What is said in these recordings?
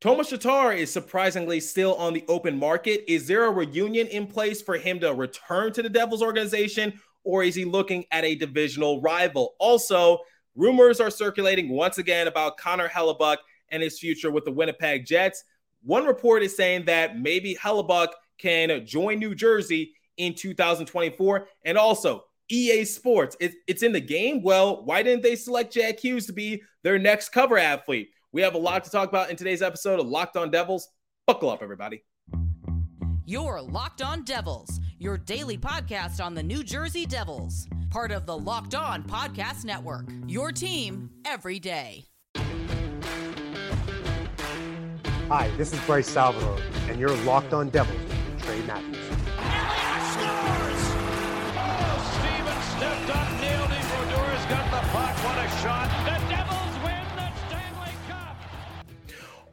Tomas Tatar is surprisingly still on the open market. Is there a reunion in place for him to return to the Devils organization, or is he looking at a divisional rival? Also, rumors are circulating once again about Connor Hellebuyck and his future with the Winnipeg Jets. One report is saying that maybe Hellebuyck can join New Jersey in 2024. And also, EA Sports, it, it's in the game. Well, why didn't they select Jack Hughes to be their next cover athlete? We have a lot to talk about in today's episode of Locked On Devils. Buckle up, everybody. Your Locked On Devils, your daily podcast on the New Jersey Devils, part of the Locked On Podcast Network. Your team every day. Hi, this is Bryce Salvador, and you're Locked On Devils with Trey Matthews.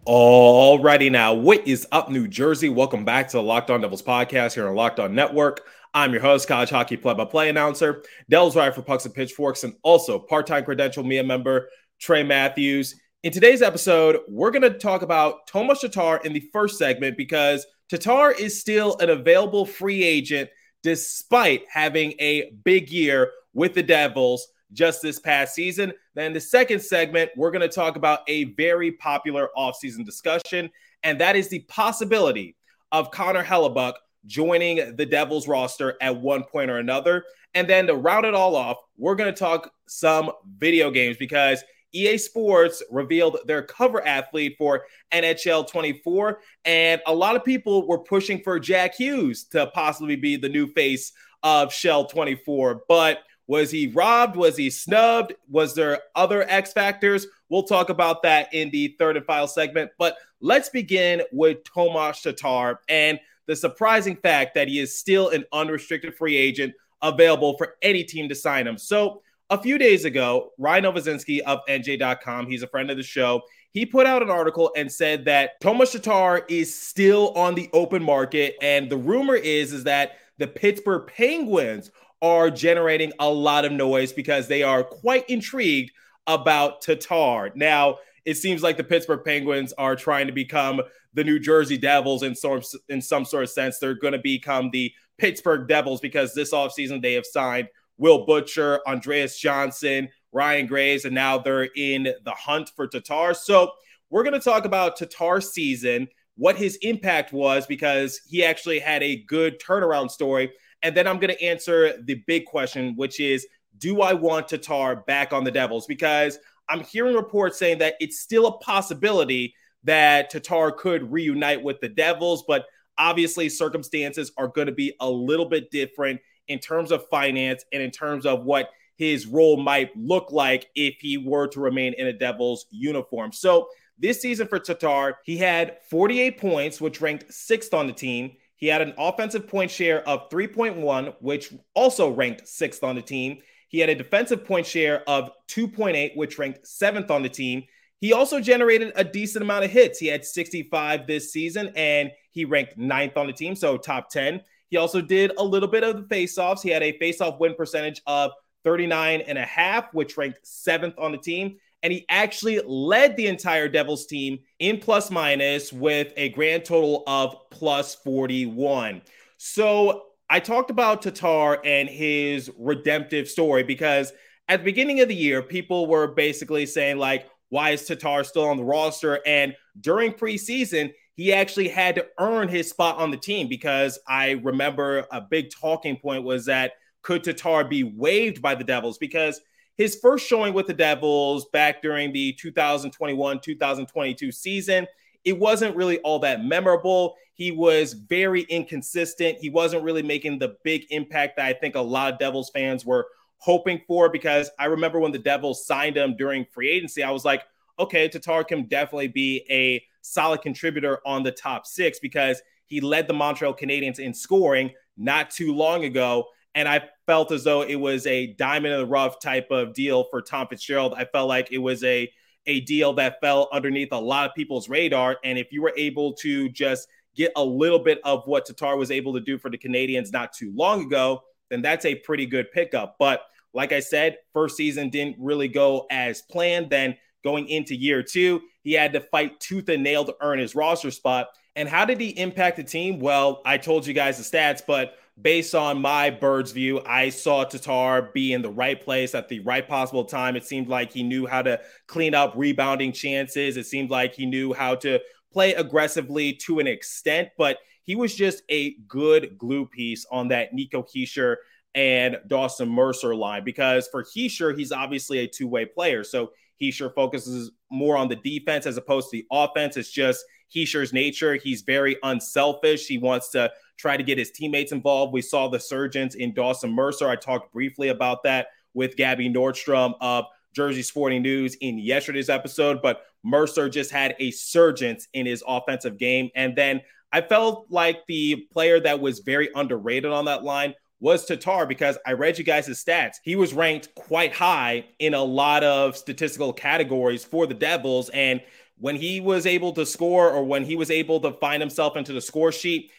Alrighty now, what is up, New Jersey? Welcome back to the Locked On Devils podcast here on Locked On Network. I'm your host, college hockey play-by-play announcer, Devils writer for Pucks and Pitchforks, and also part-time credential Mia member Trey Matthews. In today's episode, we're going to talk about Tomas Tatar in the first segment because Tatar is still an available free agent despite having a big year with the Devils just this past season. Then the second segment, we're going to talk about a very popular offseason discussion, and that is the possibility of Connor Hellebuyck joining the Devils roster at one point or another. And then to round it all off, we're going to talk some video games because EA Sports revealed their cover athlete for NHL 24. And a lot of people were pushing for Jack Hughes to possibly be the new face of Chel 24. But was he robbed? Was he snubbed? Was there other X factors? We'll talk about that in the third and final segment. But let's begin with Tomas Tatar and the surprising fact that he is still an unrestricted free agent available for any team to sign him. So, a few days ago, Ryan Novozinsky of NJ.com, he's a friend of the show, he put out an article and said that Tomas Tatar is still on the open market. And the rumor is, is that the Pittsburgh Penguins are generating a lot of noise because they are quite intrigued about Tatar. Now, it seems like the Pittsburgh Penguins are trying to become the New Jersey Devils in some in some sort of sense. They're going to become the Pittsburgh Devils because this offseason they have signed Will Butcher, Andreas Johnsson, Ryan Graves, and now they're in the hunt for Tatar. So we're going to talk about Tatar's season, what his impact was, because he actually had a good turnaround story. And then I'm going to answer the big question, which is do I want Tatar back on the Devils? Because I'm hearing reports saying that it's still a possibility that Tatar could reunite with the Devils, but obviously circumstances are going to be a little bit different in terms of finance and in terms of what his role might look like if he were to remain in a Devils uniform. So this season for Tatar, he had 48 points, which ranked sixth on the team. He had an offensive point share of 3.1, which also ranked sixth on the team. He had a defensive point share of 2.8, which ranked seventh on the team. He also generated a decent amount of hits. He had 65 this season and he ranked ninth on the team, so top 10. He also did a little bit of the faceoffs. He had a faceoff win percentage of 39 and a half, which ranked seventh on the team. And he actually led the entire Devils team in plus minus with a grand total of plus 41. So I talked about Tatar and his redemptive story because at the beginning of the year, people were basically saying, like, why is Tatar still on the roster? And during preseason, he actually had to earn his spot on the team because I remember a big talking point was that could Tatar be waived by the Devils? Because his first showing with the Devils back during the 2021 2022 season, it wasn't really all that memorable. He was very inconsistent. He wasn't really making the big impact that I think a lot of Devils fans were hoping for because I remember when the Devils signed him during free agency, I was like, okay, Tatar can definitely be a solid contributor on the top six because he led the Montreal Canadiens in scoring not too long ago. And I felt as though it was a diamond in the rough type of deal for Tom Fitzgerald. I felt like it was a, a deal that fell underneath a lot of people's radar. And if you were able to just get a little bit of what Tatar was able to do for the Canadiens not too long ago, then that's a pretty good pickup. But like I said, first season didn't really go as planned. Then going into year two. He had to fight tooth and nail to earn his roster spot. And how did he impact the team? Well, I told you guys the stats, but based on my bird's view, I saw Tatar be in the right place at the right possible time. It seemed like he knew how to clean up rebounding chances. It seemed like he knew how to play aggressively to an extent, but he was just a good glue piece on that Nico Hischier and Dawson Mercer line because for Hischier, he's obviously a two way player. So Hischier focuses more on the defense as opposed to the offense. It's just Hischier's nature. He's very unselfish. He wants to try to get his teammates involved. We saw the surgeons in Dawson Mercer. I talked briefly about that with Gabby Nordstrom of Jersey Sporting News in yesterday's episode, but Mercer just had a surgence in his offensive game. And then I felt like the player that was very underrated on that line was Tatar because I read you guys' stats. He was ranked quite high in a lot of statistical categories for the Devils. And when he was able to score or when he was able to find himself into the score sheet,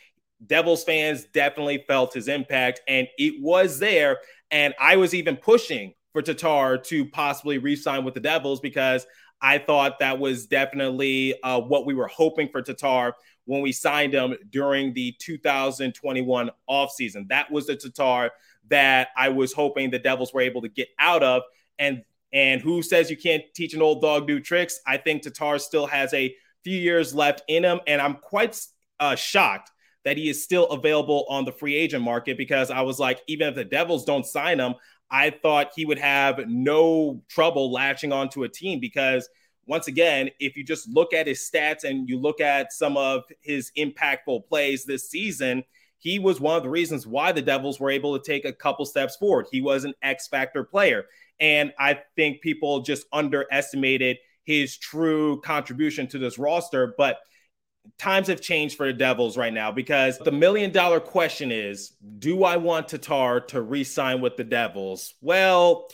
Devils fans definitely felt his impact and it was there. And I was even pushing for Tatar to possibly re sign with the Devils because I thought that was definitely uh, what we were hoping for Tatar when we signed him during the 2021 offseason. That was the Tatar that I was hoping the Devils were able to get out of. And and who says you can't teach an old dog new tricks? I think Tatar still has a few years left in him, and I'm quite uh, shocked that he is still available on the free agent market because I was like, even if the Devils don't sign him, I thought he would have no trouble latching onto a team because once again, if you just look at his stats and you look at some of his impactful plays this season, he was one of the reasons why the Devils were able to take a couple steps forward. He was an X factor player. And I think people just underestimated his true contribution to this roster. But times have changed for the Devils right now because the million dollar question is do I want Tatar to re sign with the Devils? Well,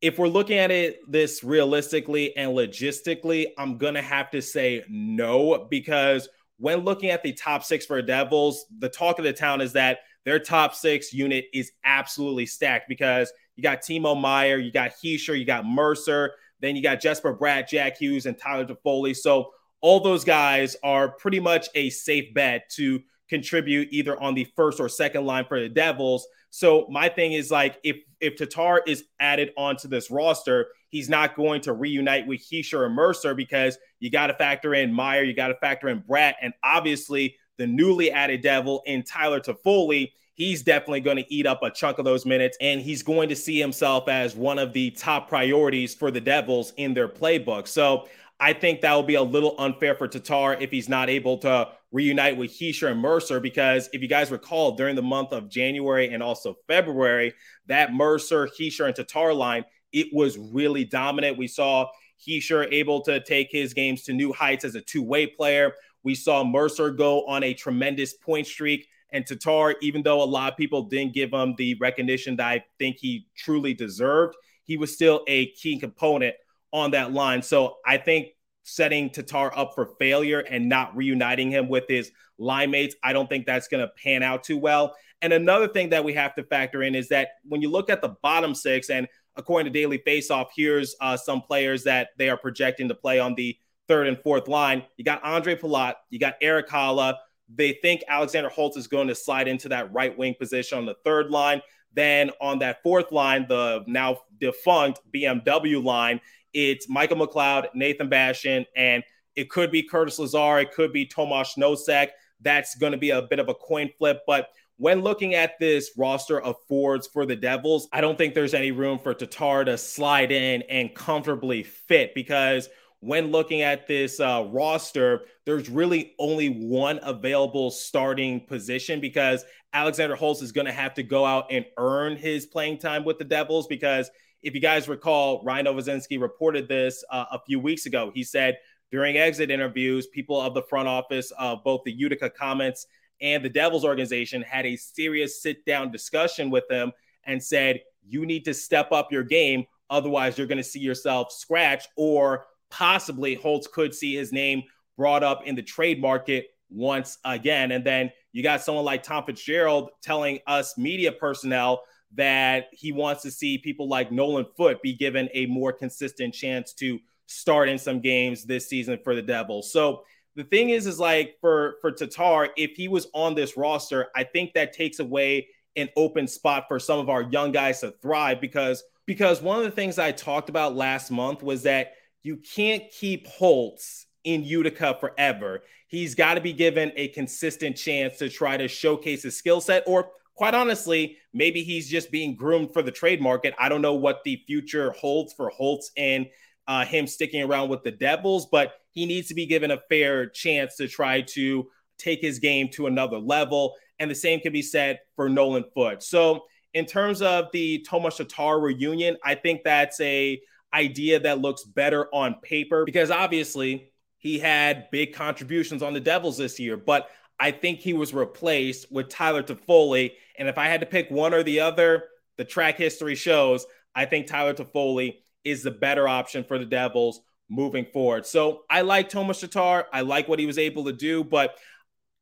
if we're looking at it this realistically and logistically, I'm going to have to say no because when looking at the top six for Devils, the talk of the town is that their top six unit is absolutely stacked because you got Timo Meier, you got Hischier, you got Mercer, then you got Jesper Bratt, Jack Hughes, and Tyler Toffoli. So all those guys are pretty much a safe bet to contribute either on the first or second line for the Devils. So my thing is like if if Tatar is added onto this roster, he's not going to reunite with Hischier and Mercer because you got to factor in Meier, you got to factor in Bratt, and obviously the newly added Devil in Tyler Toffoli he's definitely going to eat up a chunk of those minutes and he's going to see himself as one of the top priorities for the Devils in their playbook. So I think that will be a little unfair for Tatar if he's not able to reunite with Hischier and Mercer because if you guys recall during the month of January and also February, that Mercer, Hischier, and Tatar line, it was really dominant. We saw Hischier able to take his games to new heights as a two-way player. We saw Mercer go on a tremendous point streak and Tatar, even though a lot of people didn't give him the recognition that I think he truly deserved, he was still a key component on that line. So I think setting Tatar up for failure and not reuniting him with his line mates, I don't think that's going to pan out too well. And another thing that we have to factor in is that when you look at the bottom six, and according to Daily Faceoff, here's uh, some players that they are projecting to play on the third and fourth line. You got Andre Palat, you got Erik Haula, they think Alexander Holtz is going to slide into that right wing position on the third line. Then on that fourth line, the now defunct BMW line, it's Michael McLeod, Nathan Bastian, and it could be Curtis Lazar, it could be Tomas Nosek. That's going to be a bit of a coin flip. But when looking at this roster of forwards for the Devils, I don't think there's any room for Tatar to slide in and comfortably fit because when looking at this uh, roster, there's really only one available starting position because Alexander Holtz is going to have to go out and earn his playing time with the Devils. Because if you guys recall, Ryan Novozinsky reported this uh, a few weeks ago. He said during exit interviews, people of the front office of both the Utica Comets and the Devils organization had a serious sit down discussion with him and said, you need to step up your game. Otherwise, you're going to see yourself scratch or possibly Holtz could see his name brought up in the trade market once again. And then you got someone like Tom Fitzgerald telling us media personnel that he wants to see people like Nolan Foote be given a more consistent chance to start in some games this season for the Devils. So the thing is, is like for for Tatar, if he was on this roster, I think that takes away an open spot for some of our young guys to thrive because because one of the things I talked about last month was that you can't keep Holtz in Utica forever. He's got to be given a consistent chance to try to showcase his skill set, or quite honestly, maybe he's just being groomed for the trade market. I don't know what the future holds for Holtz and uh, him sticking around with the Devils, but he needs to be given a fair chance to try to take his game to another level. And the same can be said for Nolan Foote. So, in terms of the Tomas Tatar reunion, I think that's a idea that looks better on paper because obviously he had big contributions on the Devils this year, but I think he was replaced with Tyler Toffoli. And if I had to pick one or the other, the track history shows I think Tyler Toffoli is the better option for the Devils moving forward. So I like Thomas Tatar. I like what he was able to do, but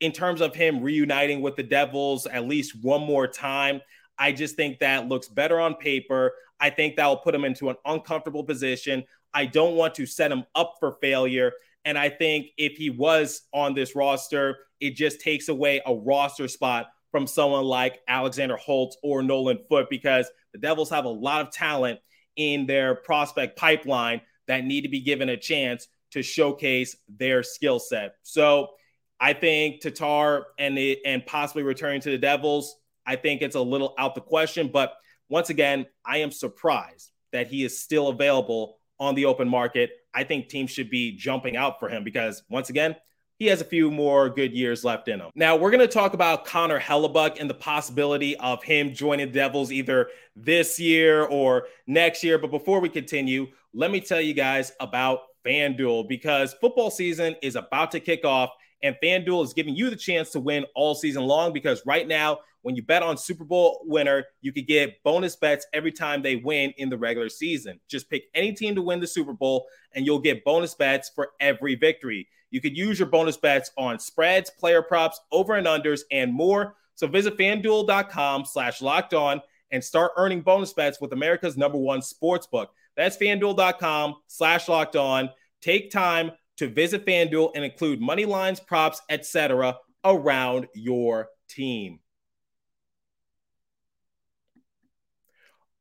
in terms of him reuniting with the Devils at least one more time, I just think that looks better on paper. I think that will put him into an uncomfortable position. I don't want to set him up for failure. And I think if he was on this roster, it just takes away a roster spot from someone like Alexander Holtz or Nolan Foote because the Devils have a lot of talent in their prospect pipeline that need to be given a chance to showcase their skill set. So I think Tatar and the, and possibly returning to the Devils, I think it's a little out the question. But once again, I am surprised that he is still available on the open market. I think teams should be jumping out for him because, once again, he has a few more good years left in him. Now, we're going to talk about Connor Hellebuyck and the possibility of him joining the Devils either this year or next year. But before we continue, let me tell you guys about FanDuel because football season is about to kick off and FanDuel is giving you the chance to win all season long because right now when you bet on Super Bowl winner, you could get bonus bets every time they win in the regular season. Just pick any team to win the Super Bowl, and you'll get bonus bets for every victory. You could use your bonus bets on spreads, player props, over and unders, and more. So visit fanduel.com slash locked on and start earning bonus bets with America's number one sports book. That's fanduel.com slash locked on. Take time to visit FanDuel and include money lines, props, etc. around your team.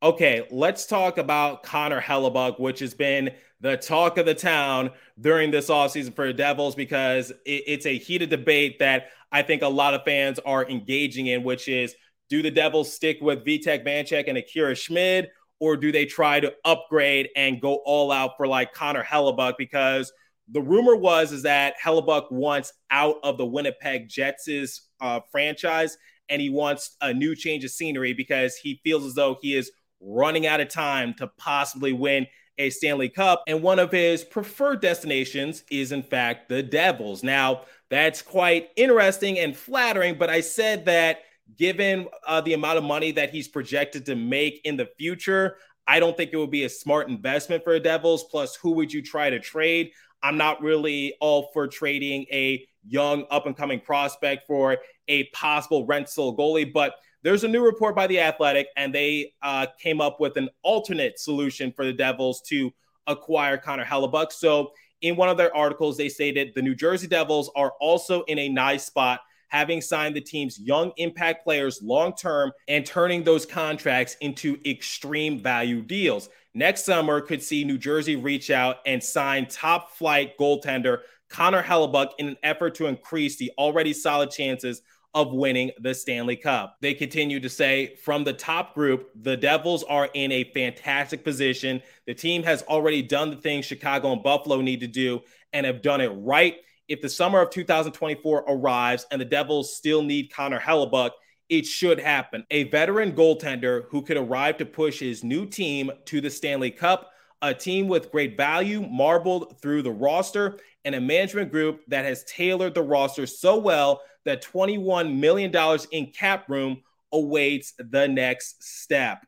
Okay, let's talk about Connor Hellebuyck, which has been the talk of the town during this offseason for the Devils because it, it's a heated debate that I think a lot of fans are engaging in, which is do the Devils stick with Vitek Vanecek and Akira Schmid, or do they try to upgrade and go all out for like Connor Hellebuyck? Because the rumor was is that Hellebuyck wants out of the Winnipeg Jets' uh, franchise and he wants a new change of scenery because he feels as though he is – running out of time to possibly win a Stanley Cup. And one of his preferred destinations is, in fact, the Devils. Now, that's quite interesting and flattering, but I said that given uh, the amount of money that he's projected to make in the future, I don't think it would be a smart investment for the Devils. Plus, who would you try to trade? I'm not really all for trading a young up and coming prospect for a possible rental goalie, but there's a new report by The Athletic, and they uh, came up with an alternate solution for the Devils to acquire Connor Hellebuyck. So, in one of their articles, they stated the New Jersey Devils are also in a nice spot, having signed the team's young impact players long term and turning those contracts into extreme value deals. Next summer could see New Jersey reach out and sign top flight goaltender Connor Hellebuyck in an effort to increase the already solid chances of winning the Stanley Cup. They continue to say from the top group, the Devils are in a fantastic position. The team has already done the things Chicago and Buffalo need to do and have done it right. If the summer of 2024 arrives and the Devils still need Connor Hellebuyck, it should happen. A veteran goaltender who could arrive to push his new team to the Stanley Cup, a team with great value marbled through the roster, and a management group that has tailored the roster so well that $21 million in cap room awaits the next step.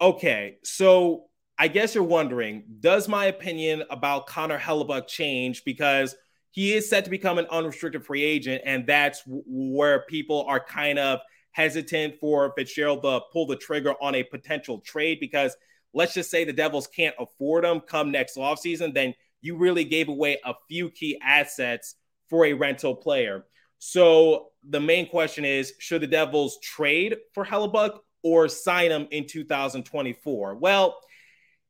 Okay, so I guess you're wondering, does my opinion about Connor Hellebuyck change because he is set to become an unrestricted free agent, and that's where people are kind of hesitant for Fitzgerald to pull the trigger on a potential trade because let's just say the Devils can't afford him come next offseason, then you really gave away a few key assets for a rental player. So the main question is should the Devils trade for Hellebuyck or sign him in 2024? Well,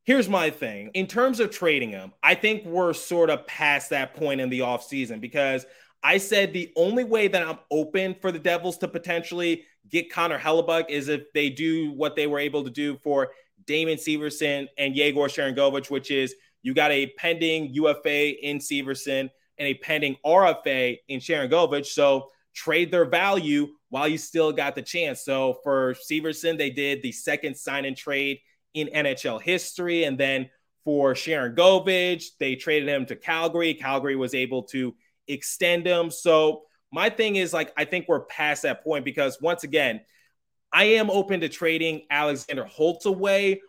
here's my thing. In terms of trading him, I think we're sort of past that point in the offseason because I said the only way that I'm open for the Devils to potentially get Connor Hellebuyck is if they do what they were able to do for Damon Severson and Yegor Sharangovich, which is you got a pending UFA in Severson and a pending RFA in Sharangovich. So trade their value while you still got the chance. So for Severson, they did the second sign and trade in NHL history. And then for Sharangovich, they traded him to Calgary. Calgary was able to extend him. So my thing is like, I think we're past that point because once again, I am open to trading Alexander Holtz away,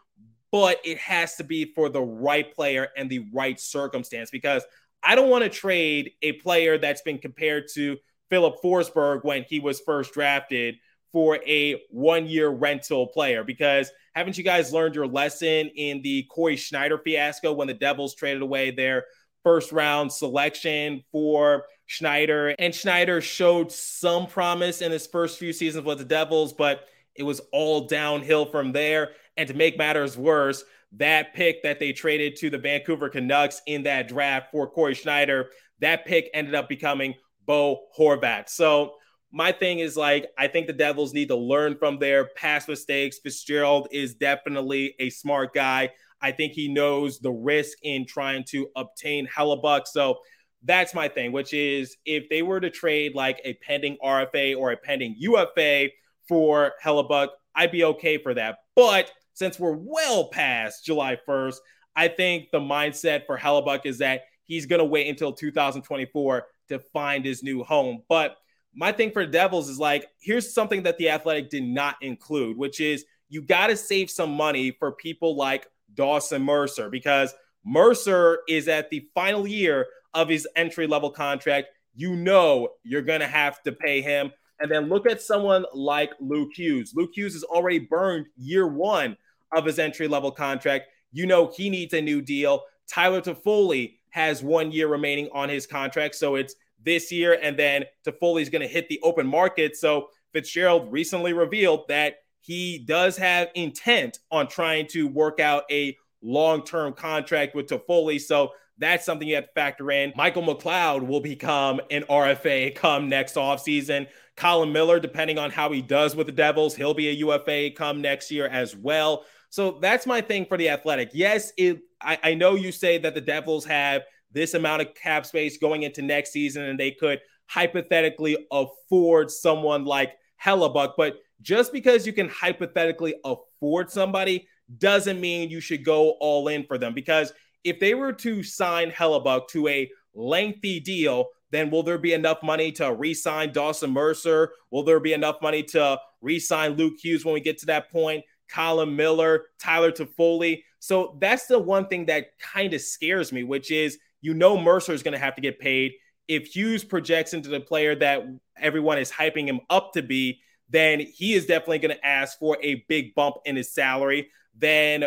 but it has to be for the right player and the right circumstance because I don't want to trade a player that's been compared to Filip Forsberg when he was first drafted for a one year rental player because haven't you guys learned your lesson in the Cory Schneider fiasco when the Devils traded away their first round selection for Schneider? And Schneider showed some promise in his first few seasons with the Devils, but it was all downhill from there. And to make matters worse, that pick that they traded to the Vancouver Canucks in that draft for Cory Schneider, that pick ended up becoming Bo Horvat. So my thing is like, I think the Devils need to learn from their past mistakes. Fitzgerald is definitely a smart guy. I think he knows the risk in trying to obtain Hellebuyck. So that's my thing, which is if they were to trade like a pending RFA or a pending UFA for Hellebuyck, I'd be okay for that. But since we're well past July 1st, I think the mindset for Hellebuyck is that he's going to wait until 2024 to find his new home. But my thing for the Devils is like, here's something that the Athletic did not include, which is you got to save some money for people like Dawson Mercer because Mercer is at the final year of his entry level contract. You know, you're going to have to pay him. And then look at someone like Luke Hughes. Luke Hughes has already burned year one of his entry level contract. You know, he needs a new deal. Tyler Toffoli has one year remaining on his contract. So it's this year. And then Toffoli's going to hit the open market. So Fitzgerald recently revealed that he does have intent on trying to work out a long term contract with Toffoli. So that's something you have to factor in. Michael McLeod will become an RFA come next offseason. Colin Miller, depending on how he does with the Devils, he'll be a UFA come next year as well. So that's my thing for the athletic. Yes, it, I, I know you say that the Devils have this amount of cap space going into next season and they could hypothetically afford someone like Hellebuyck, but just because you can hypothetically afford somebody doesn't mean you should go all in for them. Because if they were to sign Hellebuyck to a lengthy deal, then will there be enough money to re-sign Dawson Mercer? Will there be enough money to re-sign Luke Hughes when we get to that point? Colin Miller, Tyler Toffoli. So that's the one thing that kind of scares me, which is you know Mercer is going to have to get paid. If Hughes projects into the player that everyone is hyping him up to be, then he is definitely going to ask for a big bump in his salary. Then,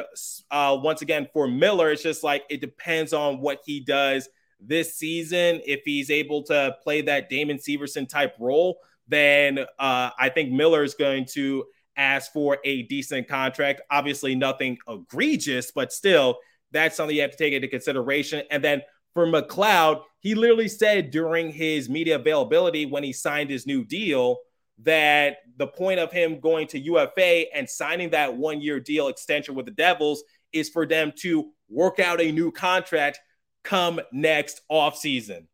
uh, once again, for Miller, it's just like it depends on what he does this season. If he's able to play that Damon Severson type role, then uh, I think Miller is going to ask for a decent contract. Obviously, nothing egregious, but still, that's something you have to take into consideration. And then for McLeod, he literally said during his media availability when he signed his new deal that the point of him going to UFA and signing that one year deal extension with the Devils is for them to work out a new contract come next offseason.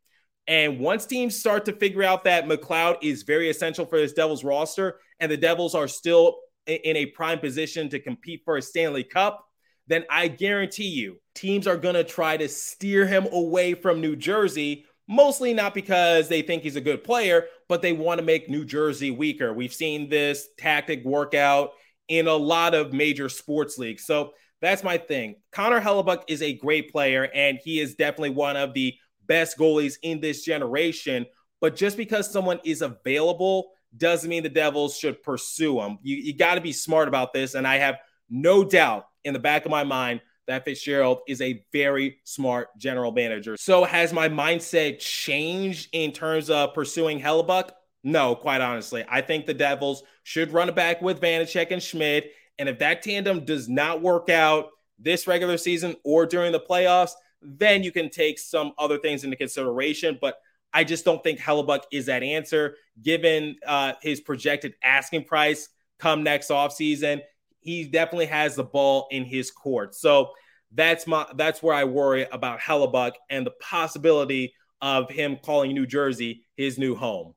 And once teams start to figure out that McLeod is very essential for this Devils roster and the Devils are still in a prime position to compete for a Stanley Cup, then I guarantee you teams are going to try to steer him away from New Jersey, mostly not because they think he's a good player, but they want to make New Jersey weaker. We've seen this tactic work out in a lot of major sports leagues. So that's my thing. Connor Hellebuyck is a great player, and he is definitely one of the best goalies in this generation. But just because someone is available doesn't mean the Devils should pursue him. You, you got to be smart about this. And I have no doubt in the back of my mind that Fitzgerald is a very smart general manager. So has my mindset changed in terms of pursuing Hellebuyck? No, quite honestly. I think the Devils should run it back with Vanecek and Schmid. And if that tandem does not work out this regular season or during the playoffs, then you can take some other things into consideration. But I just don't think Hellebuyck is that answer given uh, his projected asking price come next offseason. He definitely has the ball in his court. So that's my that's where I worry about Hellebuyck and the possibility of him calling New Jersey his new home.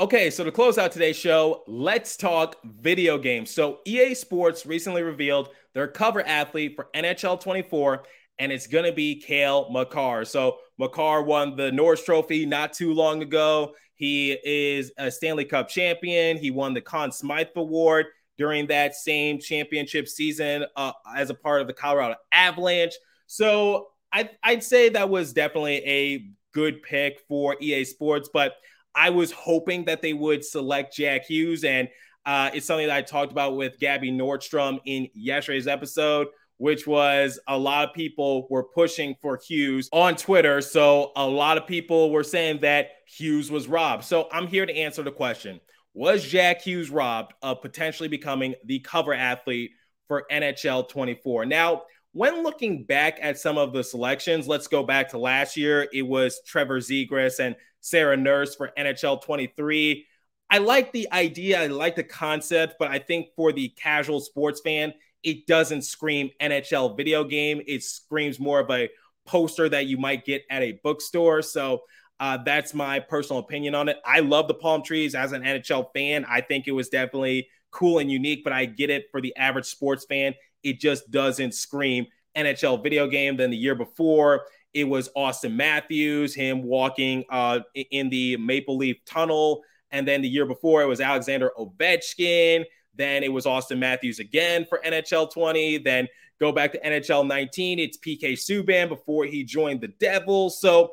Okay, so to close out today's show, let's talk video games. So, EA Sports recently revealed their cover athlete for NHL 24, and it's going to be Cale Makar. So, Makar won the Norris Trophy not too long ago. He is a Stanley Cup champion. He won the Conn Smythe Award during that same championship season uh, as a part of the Colorado Avalanche. So, I, I'd say that was definitely a good pick for EA Sports, but I was hoping that they would select Jack Hughes, and uh, it's something that I talked about with Gabby Nordstrom in yesterday's episode, which was a lot of people were pushing for Hughes on Twitter. So a lot of people were saying that Hughes was robbed. So I'm here to answer the question Was Jack Hughes robbed of potentially becoming the cover athlete for NHL 24? Now, when looking back at some of the selections, let's go back to last year. It was Trevor Zegras and Sarah Nurse for NHL 23. I like the idea, I like the concept, but I think for the casual sports fan, it doesn't scream NHL video game. It screams more of a poster that you might get at a bookstore. So uh, that's my personal opinion on it. I love the palm trees as an NHL fan. I think it was definitely cool and unique, but I get it for the average sports fan. It just doesn't scream NHL video game. Then the year before, it was Auston Matthews, him walking uh, in the Maple Leaf Tunnel. And then the year before, it was Alexander Ovechkin. Then it was Auston Matthews again for NHL 20. Then go back to NHL 19, it's PK Subban before he joined the Devils. So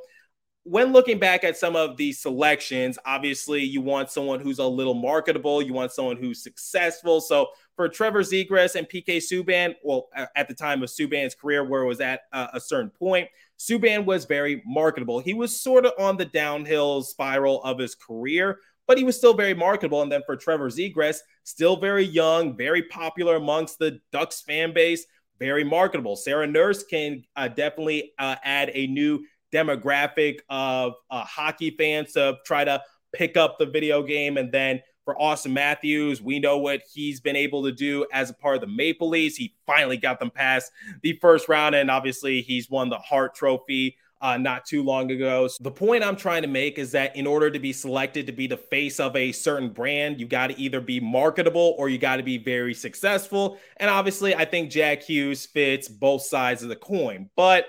when looking back at some of these selections, obviously you want someone who's a little marketable. You want someone who's successful. So for Trevor Zegras and PK Subban, well, at the time of Subban's career, where it was at a certain point, Subban was very marketable. He was sort of on the downhill spiral of his career, but he was still very marketable. And then for Trevor Zegras, still very young, very popular amongst the Ducks fan base, very marketable. Sarah Nurse can uh, definitely uh, add a new demographic of uh, hockey fans to try to pick up the video game. And then for Auston Matthews. We know what he's been able to do as a part of the Maple Leafs. He finally got them past the first round, and obviously he's won the Hart Trophy. Uh, not too long ago. So the point I'm trying to make is that in order to be selected to be the face of a certain brand, you got to either be marketable or you got to be very successful. And obviously, I think Jack Hughes fits both sides of the coin. But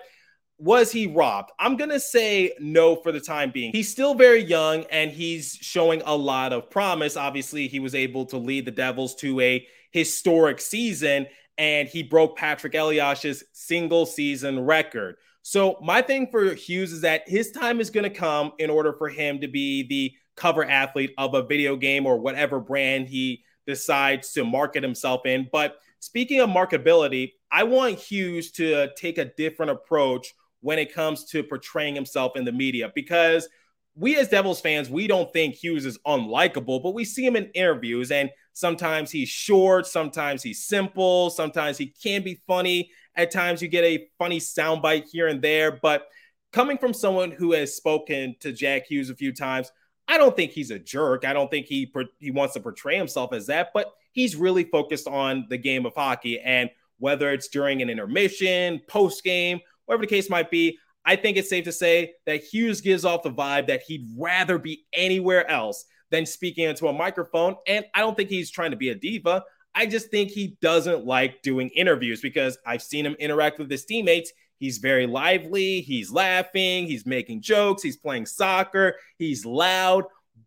was he robbed? I'm going to say no for the time being. He's still very young and he's showing a lot of promise. Obviously, he was able to lead the Devils to a historic season and he broke Patrik Elias's single season record. So, my thing for Hughes is that his time is going to come in order for him to be the cover athlete of a video game or whatever brand he decides to market himself in. But speaking of marketability, I want Hughes to take a different approach when it comes to portraying himself in the media because we as Devils fans, we don't think Hughes is unlikable, but we see him in interviews and sometimes he's short, sometimes he's simple, sometimes he can be funny. At times you get a funny soundbite here and there, but coming from someone who has spoken to Jack Hughes a few times, I don't think he's a jerk. I don't think he he wants to portray himself as that, but he's really focused on the game of hockey and whether it's during an intermission, post game, whatever the case might be, I think it's safe to say that Hughes gives off the vibe that he'd rather be anywhere else than speaking into a microphone. And I don't think he's trying to be a diva. I just think he doesn't like doing interviews because I've seen him interact with his teammates. He's very lively, he's laughing, he's making jokes, he's playing soccer, he's loud.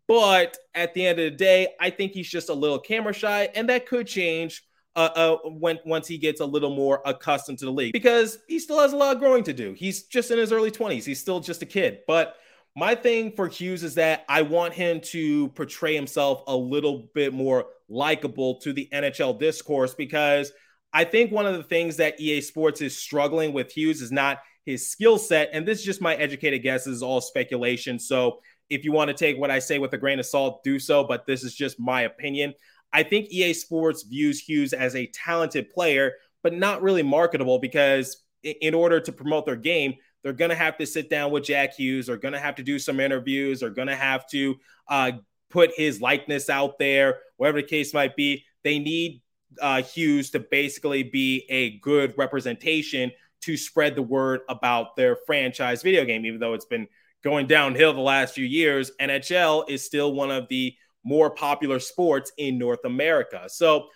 But at the end of the day, I think he's just a little camera shy, and that could change uh, uh, when once he gets a little more accustomed to the league because he still has a lot of growing to do. He's just in his early 20s. He's still just a kid. But my thing for Hughes is that I want him to portray himself a little bit more likable to the NHL discourse because I think one of the things that EA Sports is struggling with Hughes is not his skill set. And this is just my educated guess, this is all speculation. So if you want to take what I say with a grain of salt, do so. But this is just my opinion. I think EA Sports views Hughes as a talented player, but not really marketable because in order to promote their game, they're going to have to sit down with Jack Hughes. They're going to have to do some interviews. They're going to have to uh, put his likeness out there, whatever the case might be. They need uh, Hughes to basically be a good representation to spread the word about their franchise video game, even though it's been going downhill the last few years. NHL is still one of the more popular sports in North America. So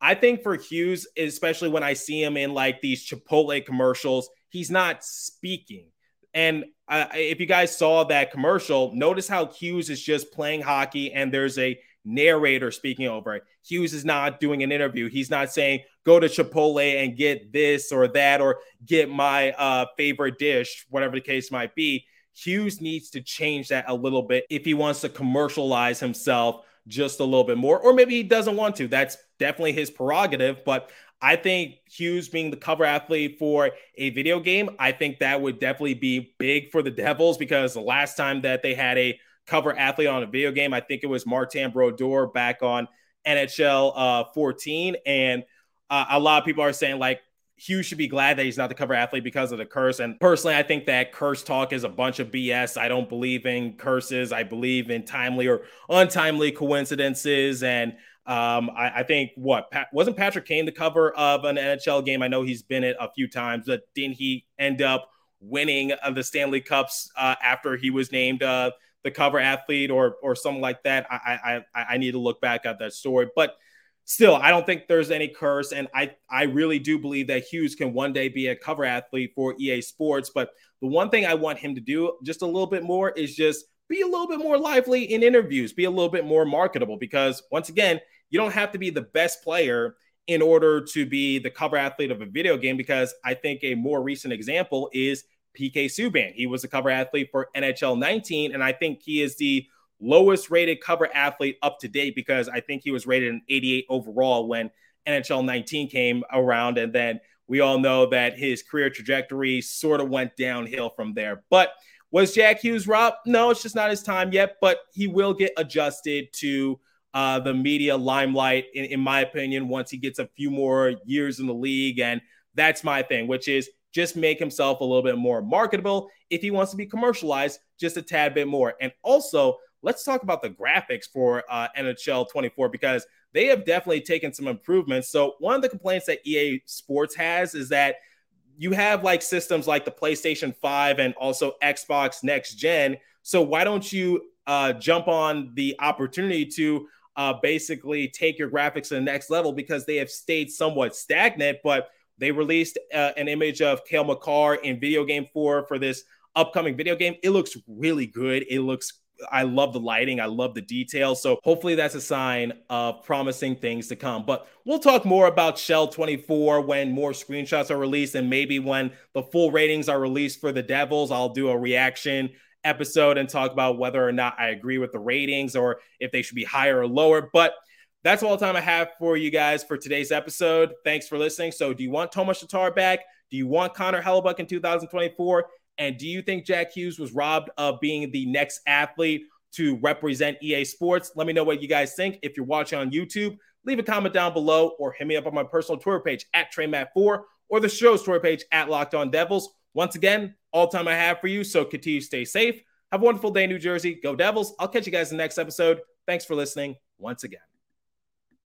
I think for Hughes, especially when I see him in like these Chipotle commercials, he's not speaking. And uh, if you guys saw that commercial, notice how Hughes is just playing hockey and there's a narrator speaking over it. Hughes is not doing an interview. He's not saying, go to Chipotle and get this or that or get my uh, favorite dish, whatever the case might be. Hughes needs to change that a little bit if he wants to commercialize himself just a little bit more, or maybe he doesn't want to. That's definitely his prerogative. But I think Hughes being the cover athlete for a video game, I think that would definitely be big for the Devils because the last time that they had a cover athlete on a video game, I think it was Martin Brodeur back on NHL uh, 14. And uh, a lot of people are saying, like, Hughes should be glad that he's not the cover athlete because of the curse. And personally, I think that curse talk is a bunch of BS. I don't believe in curses. I believe in timely or untimely coincidences. And um, I, I, think what Pat, wasn't Patrick Kane the cover of an NHL game? I know he's been it a few times, but didn't he end up winning uh, the Stanley Cups uh, after he was named uh, the cover athlete or or something like that? I, I I need to look back at that story, but still, I don't think there's any curse. And I, I really do believe that Hughes can one day be a cover athlete for EA Sports. But the one thing I want him to do just a little bit more is just be a little bit more lively in interviews, be a little bit more marketable. Because once again, you don't have to be the best player in order to be the cover athlete of a video game. Because I think a more recent example is PK Subban. He was a cover athlete for NHL 19, and I think he is the lowest rated cover athlete up to date because I think he was rated an 88 overall when NHL 19 came around. And then we all know that his career trajectory sort of went downhill from there. But was Jack Hughes rob? No, it's just not his time yet, but he will get adjusted to uh, the media limelight, in, in my opinion, once he gets a few more years in the league. And that's my thing, which is just make himself a little bit more marketable. If he wants to be commercialized, just a tad bit more. And also, let's talk about the graphics for uh, NHL 24 because they have definitely taken some improvements. So, one of the complaints that EA Sports has is that you have like systems like the PlayStation 5 and also Xbox Next Gen. So, why don't you uh, jump on the opportunity to uh, basically take your graphics to the next level because they have stayed somewhat stagnant, but they released uh, an image of Cale Makar in video game four for this upcoming video game. It looks really good. It looks I love the lighting. I love the details. So hopefully that's a sign of promising things to come. But we'll talk more about Chel 24 when more screenshots are released and maybe when the full ratings are released for the Devils. I'll do a reaction episode and talk about whether or not I agree with the ratings or if they should be higher or lower. But that's all the time I have for you guys for today's episode. Thanks for listening. So, do you want Tomas Tatar back? Do you want Connor Hellebuyck in 2024? And do you think Jack Hughes was robbed of being the next athlete to represent EA Sports? Let me know what you guys think. If you're watching on YouTube, leave a comment down below or hit me up on my personal Twitter page at TreyMatt4 or the show's Twitter page at Locked On Devils. Once again, all time I have for you. So continue to stay safe. Have a wonderful day, New Jersey. Go Devils. I'll catch you guys in the next episode. Thanks for listening once again.